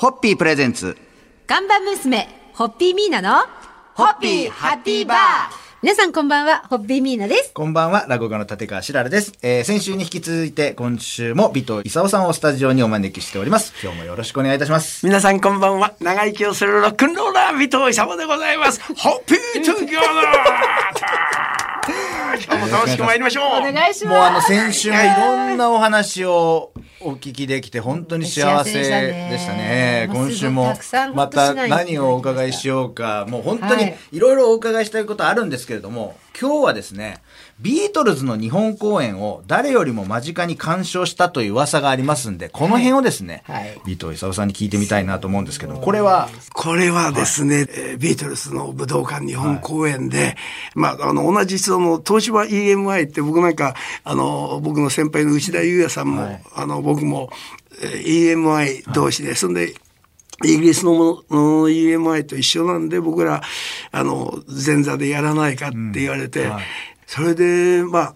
ホッピー presents。看板娘、ホッピーミーナの、ホッピーハッピーバー皆さんこんばんは、ホッピーミーナです。こんばんは、落語家の立川しららです。えー、先週に引き続いて、今週も尾藤イサオさんをスタジオにお招きしております。今日もよろしくお願いいたします。皆さんこんばんは。長生きをするロックンローラー、尾藤イサオでございます。ホッピー together 今日も楽しく参りましょう。お願いします。もうあの、先週もいろんなお話をお聞きできて、本当に幸せでしたね。今週もまた何をお伺いしようか、もう本当にはい。いろいろお伺いしたいことあるんですけれども、今日はですね、ビートルズの日本公演を誰よりも間近に鑑賞したという噂がありますんで、この辺をですね、はい。ビート勲さんに聞いてみたいなと思うんですけども、これは、これはですね、えービートルズの武道館日本公演で、まあ、あの、同じその、東芝 EMI って僕なんか、あの、僕の先輩の内田裕也さんも、はい。あの、僕も、えー EMI 同士で、そんで、イギリスのものの EMI と一緒なんで、僕ら、あの、前座でやらないかって言われて、はい。それで、まあ、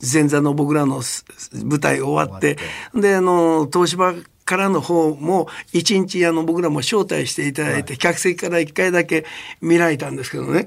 前座の僕らのす舞台終わって、で、あの、東芝からの方も、一日、あの、僕らも招待していただいて、客席から一回だけ見られたんですけどね。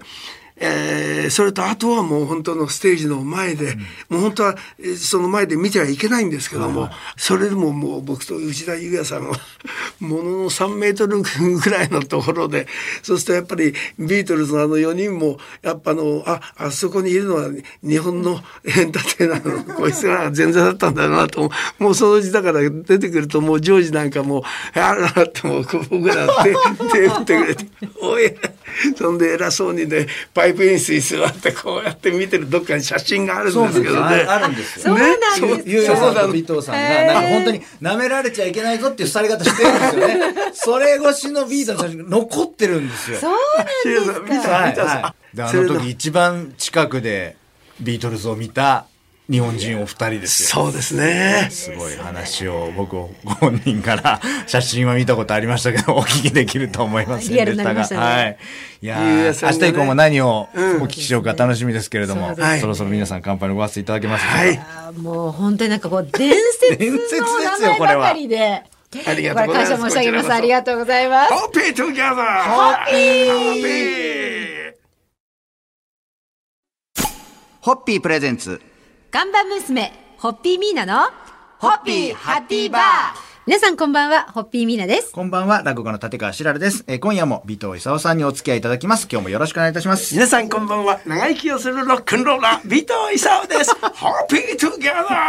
えーそれとあとはもう本当のステージの前で、もう本当はえーその前で見てはいけないんですけども、それでももう僕と内田裕也さんは ものの3メートルぐらいのところでそうするとやっぱりビートルズのあの4人もやっぱあのああそこにいるのは日本のエンターテイナーのこいつが前座だったんだなともうそのうちだから出てくるともうジョージなんかもうあららってもう僕ら手手振ってくれて「おい!」そんで偉そうにねパイプ椅子に座ってこうやって見てるどっかに写真があるんですけどね。ああるんですよ。そうなんですそうゆうやさんと尾藤さんが、なんか本当に舐められちゃいけないぞっていうされ方してるんですよね。それ越しのビートの写真が残ってるんですよ。そうなんですか。はいはいであの時一番近くでビートルズを見た日本人お二人ですよ。そうですね。すごい話を僕ご本人から写真は見たことありましたけどお聞きできると思いませんでリアルにしたが。なりましたねはい。いやね明日以降も何をおうん聞きしようか楽しみですけれども、そうですはいそろそろ皆さん乾杯のご発声いただけますか？はい。もう本当になんかこう、伝説伝説ですのよ名前これはばかりで。ありがとうございます感謝申し上げます。ありがとうございます。ホッピー toゥギャザーホッピーホッピーホッピー presents。看板娘、ホッピーミーナの、ホッピーハッピーバー皆さんこんばんは、ホッピーミーナです。こんばんは、落語家の立川しららです。えー今夜も尾藤勲さんにお付き合いいただきます。今日もよろしくお願いいたします。皆さんこんばんは。長生きをするロックンローラー、尾藤勲です。ホッピートゥギャザ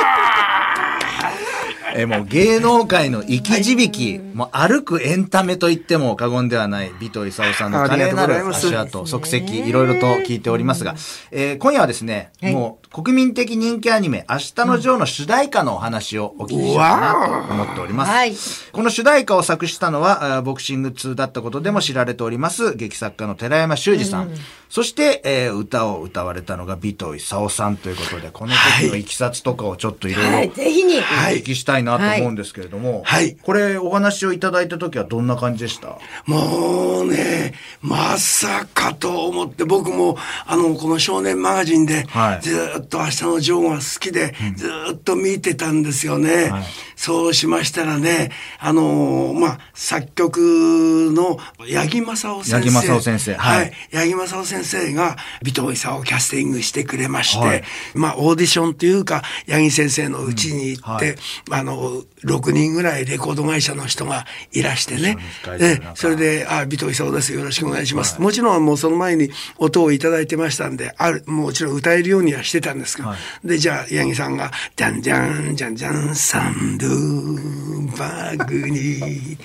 えーもう芸能界の生き字引、もう歩くエンタメと言っても過言ではない尾藤勲さんの華麗なる足跡、足跡、いろいろと聞いておりますが、えー今夜はですね、はい。もう国民的人気アニメ、明日のジョーの主題歌のお話をお聞きしようかなと思っております。はい。この主題歌を作詞したのは、ボクシング2だったことでも知られております、劇作家の寺山修司さん。そして、えー歌を歌われたのが尾藤勲さんということで、この時のい。きさつとかをちょっといろいろ、はい、ぜひに。お聞きしたいなと思うんですけれども、はい。これお話をいただいた時はどんな感じでした？もうね、まさかと思って、僕も、あの、この少年マガジンで、はい。ずーっと明日のジョーが好きで、ずーっと見てたんですよね。はい。そうしましたらね、あのーまあ、作曲の八木正夫先生。八木正夫先生。はい。はい。八木正夫先生が、尾藤勲をキャスティングしてくれまして、はい。まあ、オーディションというか、八木先生の家に行って、うん。はい。あの、6人ぐらいレコード会社の人がいらしてねえ。それで、あ、尾藤勲です。よろしくお願いします。もちろんもうその前に音をいただいてましたんで、ある、もちろん歌えるようにはしてたんですけど、はいで、じゃあ、八木さんが、じゃんじゃん、じゃんじゃん、サンドゥバッグに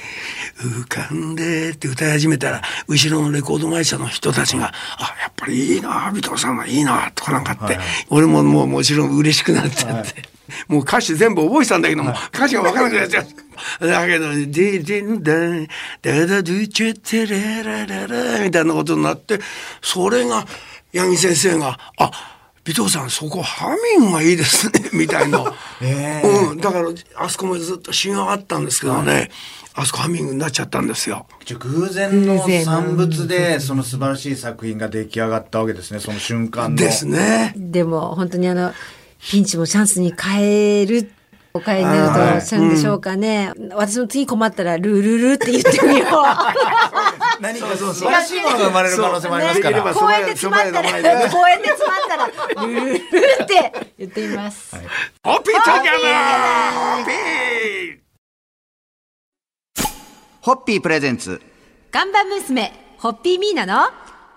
浮かんでって歌い始めたら、後ろのレコード会社の人たちが、あ、やっぱりいいな、尾藤さんはいいな、とかなんかあって、はいはい俺ももうもちろん嬉しくなっちゃって。もう歌詞全部覚えてたんだけども、歌詞がわからなくなっちゃう。だけど、ディディンダン、ダダドゥチェテレラララみたいなことになって、それが、八木先生が、あ、尾藤さん、そこハミングがいいですね、みたいな。えうん。だから、あそこまでずっと詩があったんですけどね、あそこハミングになっちゃったんですよ。偶然の産物でその素晴らしい作品が出来上がったわけですねその瞬間のですね。でも、本当にあの、ピンチもチャンスに変えるお帰りになるとおっしゃるんでしょうかね。私も次困ったら、ルルルって言ってみよう。何か素晴らしいものが生まれる可能性もありますから。ね講演で詰まったら、講演で詰まったら、ルルルルって言ってみます。ホッピー together ホッピーホッピー presents。看板娘、ホッピーミーナの、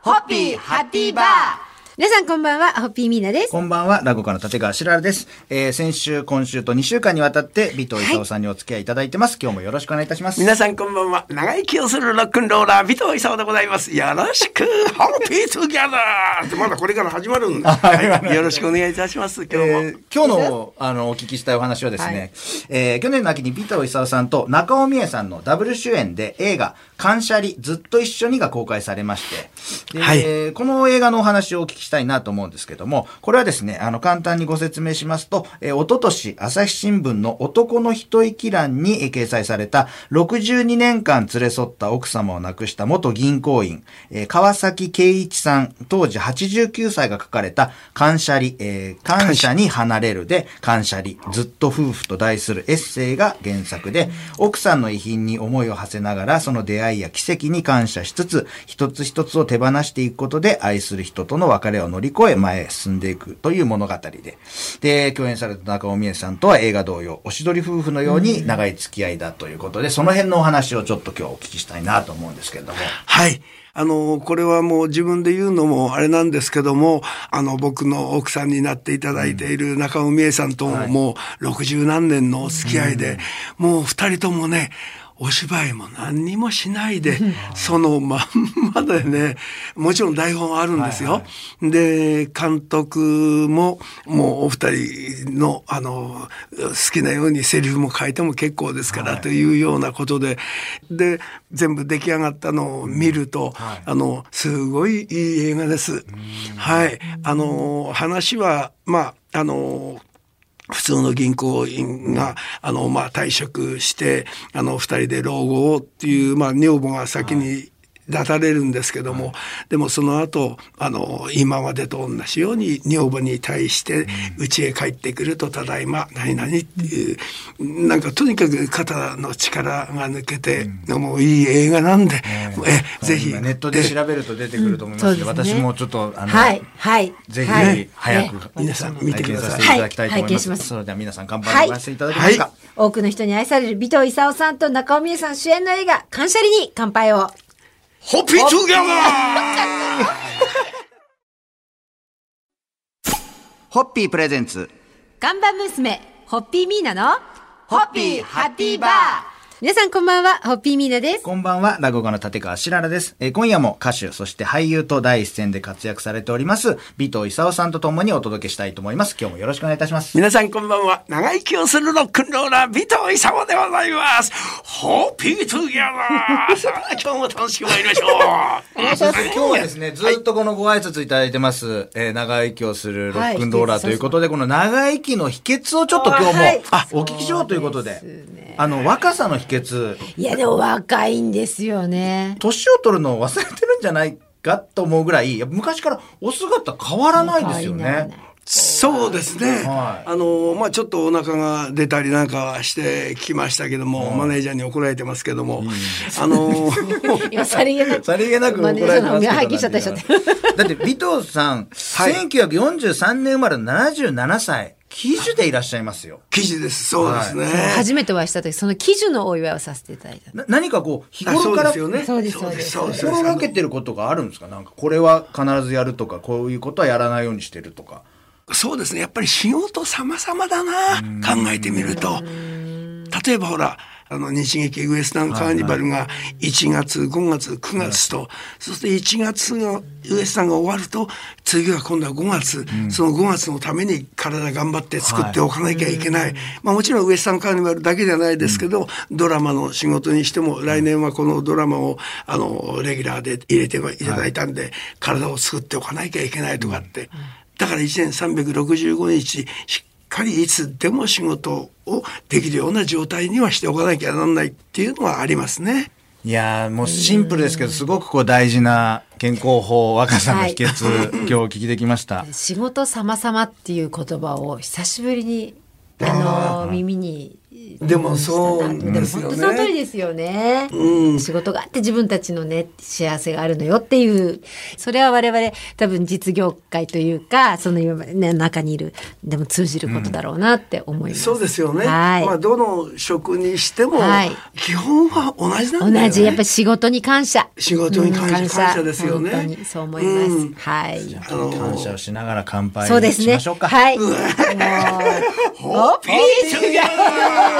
ホッピーハッピーバー皆さんこんばんは、ホッピーミーナです。こんばんは、落語家の立川志ららです。えー、先週、今週と2週間にわたって、尾藤イサオさんにお付き合いいただいてます。今日もよろしくお願いいたします。皆さんこんばんは。長生きをするロックンローラー、尾藤イサオでございます。よろしく、ホッピー together ってまだこれから始まるんで、はい、よろしくお願いいたします。今日も。えー今日の、あの、お聞きしたいお話はですね、えー去年の秋に尾藤イサオさんと中尾ミエさんのダブル主演で映画、感謝離ずっと一緒にが公開されまして、ではいえーこの映画のお話をお聞きしたいなと思うんですけども、これはですね、あの、簡単にご説明しますと、えー、おととし、朝日新聞の男の一息欄に掲載された、62年間連れ添った奥様を亡くした元銀行員、えー川崎圭一さん、当時89歳が書かれた、感謝り、えー感謝に離れるで、感謝り、ずっと夫婦と題するエッセイが原作で、奥さんの遺品に思いを馳せながら、その出会いや奇跡に感謝しつつ、一つ一つを手放していくことで、愛する人との別れを乗り越え、前へ進んでいくという物語で。で、共演された中尾美恵さんとは映画同様、おしどり夫婦のように長い付き合いだということで、その辺のお話をちょっと今日お聞きしたいなと思うんですけれども。はい。あの、これはもう自分で言うのもあれなんですけども、あの、僕の奥さんになっていただいている中尾美恵さんとももう六十何年のお付き合いで、もう二人ともね、お芝居も何にもしないで、そのまんまでね、もちろん台本はあるんですよ。で、監督も、もうお二人の、あの、好きなようにセリフも書いても結構ですから、というようなことで、で、全部出来上がったのを見ると、あの、すごいいい映画です。はい。あの、話は、まあ、あの、普通の銀行員が、あの、まあ、退職して、あの、二人で老後をっていう、まあ、女房が先に立たれるんですけども、でもその後、あの、今までと同じように女房に対して、家へ帰ってくると、ただいま、何々っていう、なんかとにかく肩の力が抜けて、もういい映画なんで、え、ぜひ。今ネットで調べると出てくると思います。ので、うんね。私もちょっと、あの、はい、はい。ぜひはい。ぜひ早く、ね。皆さん見てください。拝見させていただきたいと思います。それでは皆さん乾杯お願いしていただけますか？はい。多くの人に愛される尾藤勲さんと中尾美恵さん主演の映画、感謝りに乾杯を。ホッピー togetherホッピー presents。看板娘、ホッピーミーナの、ホッピーハッピーバー皆さんこんばんは、ホッピーミーナです。こんばんは、落語家の立川志ららです。えー今夜も歌手、そして俳優と第一線で活躍されております、尾藤イサオさんと共にお届けしたいと思います。今日もよろしくお願いいたします。皆さんこんばんは。長生きをするロックンローラー、尾藤イサオでございます。ホッピー together さあ、今日も楽しく参りましょう。今日はですね、ずっとこのご挨拶いただいてます、えー長生きをするロックンローラーということで、この長生きの秘訣をちょっと今日も、はいあ、お聞きしようということで、あの、若さの秘訣、いや、でも若いんですよね。年を取るのを忘れてるんじゃないかと思うぐらい、昔からお姿変わらないですよね。そうですね。はいあの、まあちょっとお腹が出たりなんかはしてきましたけども、マネージャーに怒られてますけども、あの、今、さりげなく。さりげなく怒られてますけど、マネージャーの拝見しちゃったりしちゃって。だって、尾藤さん、1943年生まれの77歳、喜寿でいらっしゃいますよ。記事です。そうですね。初めてお会いした時、その記事のお祝いをさせていただいた。な何かこう、日あ頃からそうですよね。そうですそうですそうです。心がけてることがあるんですか？なんか、これは必ずやるとか、こういうことはやらないようにしてるとか。そうですね。やっぱり仕事様々だな、考えてみると。例えばほら、あの、日劇ウエスタンカーニバルが1月、5月、9月と、そして1月が、ウエスタンが終わると、次は今度は5月、その5月のために体頑張って作っておかなきゃいけない。まあもちろんウエスタンカーニバルだけじゃないですけど、ドラマの仕事にしても、来年はこのドラマを、あの、レギュラーで入れていただいたんで、体を作っておかなきゃいけないとかって。だから1年365日、しっかりいつでも仕事をできるような状態にはしておかなきゃならないっていうのはありますね。いやーもうシンプルですけど、すごくこう大事な健康法、若さの秘訣、今日お聞きできました。仕事様々っていう言葉を久しぶりにあの、耳に。でもそうですよねでも本当その通りですよね。仕事があって自分たちのね、幸せがあるのよっていう、それは我々多分実業界というか、その今、ね、中にいる、でも通じることだろうなって思います。そうですよね。はい。まあ、どの職にしても、はい基本は同じなんだよね。同じ、やっぱり仕事に感謝。仕事に感謝うん感謝ですよね本当にそう思います。うんはい。あの感謝をしながら乾杯そうですね。しましょうか。はい。もう、ホッピー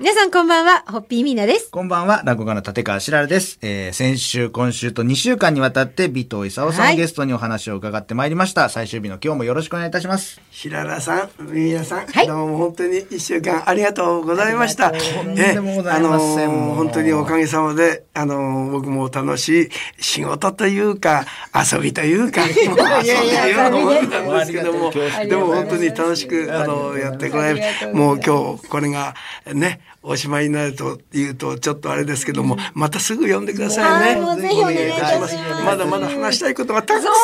皆さんこんばんは、ホッピーミーナです。こんばんは、落語家の立川しららです。えー、先週、今週と2週間にわたって、尾藤勲さんはいをゲストにお話を伺ってまいりました。最終日の今日もよろしくお願いいたします。平良さん、皆さん、はいどうも本当に一週間ありがとうございました。ありがとんでもございません本当におかげさまで、あの僕も楽しい仕事というか、遊びというか、もう遊びというのもなんですけども、でも本当に楽しく、あの、やってこられもう今日これがね、おしまいになるというとちょっとあれですけども、またすぐ読んでくださいね。はいもうぜひお願いいたします。まだまだ話したいことがたくさんあ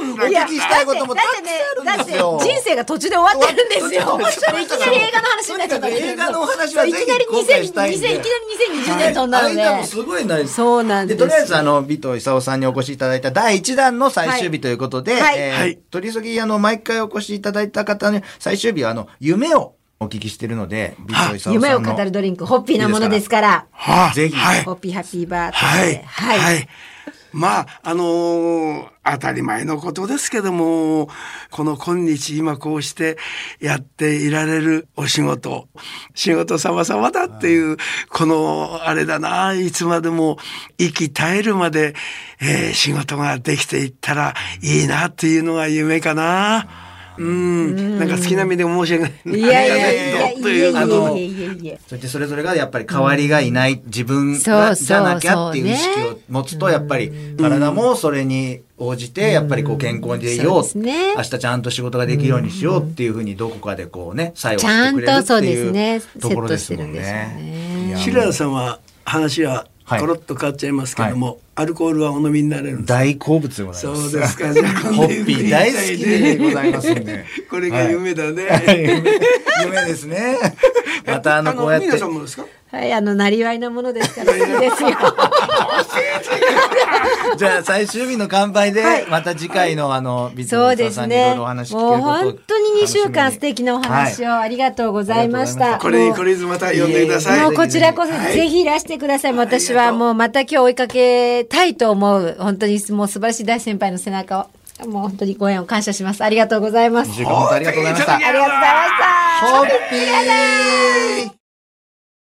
るんだ。けどお聞きしたいこともたくさんあるんだってですよ。人生が途中で終わってるんですよ。いきなり映画の話になっちゃった映画のお話はぜひいきなり今回したいん2000、で。2000いきなり2020年飛んだので。間もすごいなそうなんですとりあえず、あの、尾藤勲さんにお越しいただいた第1弾の最終日ということで、はい。えーはい。取り急ぎ、あの、毎回お越しいただいた方に、最終日は、あの、夢をお聞きしてるので、尾藤勲さんの。夢を語るドリンク、ホッピーなものですから。はあぜひはいホッピーハッピーバーとはい。いうことで。はい。まあ、あのー当たり前のことですけども、この今日今こうしてやっていられるお仕事、仕事様々だっていう、このあれだな、いつまでも息絶えるまで、えー仕事ができていったらいいなっていうのが夢かな。うん、なんか好きな身で申し訳ない。いやいやいやいというやいあのやいやいや。そしてそれぞれがやっぱり代わりがいない自分じゃなきゃっていう意識を持つと、やっぱり体もそれに応じて、やっぱりこう健康でいようそうですね。明日ちゃんと仕事ができるようにしようっていうふうにどこかでこうね、作用しちゃんてくれるってとそうですね、いうセところですもんね。白良さんは話ははい。コロッと変わっちゃいますけども、アルコールはお飲みになれるんですか大好物でございそます。うですか。じゃあホッピー大好きでございますんで。これが夢だね。はい夢夢ですね。またあの、こうやって皆。さんもですか？はい、あの、なりわいなものですから好きですよ。じゃあ最終日の乾杯ではい、また次回のあの、ビそうトですね。さんにいろいろお話聞けもうることを本当に2週間素敵なお話をありがとうございました。これにもうこれずまた呼んでください。もうこちらこそはいぜひいらしてください。私はもうまた今日追いかけたいと思う。本当にもう素晴らしい大先輩の背中を。もう本当にご縁を感謝します。ありがとうございます。ありがとうございました。ありがとうございました。ホッピー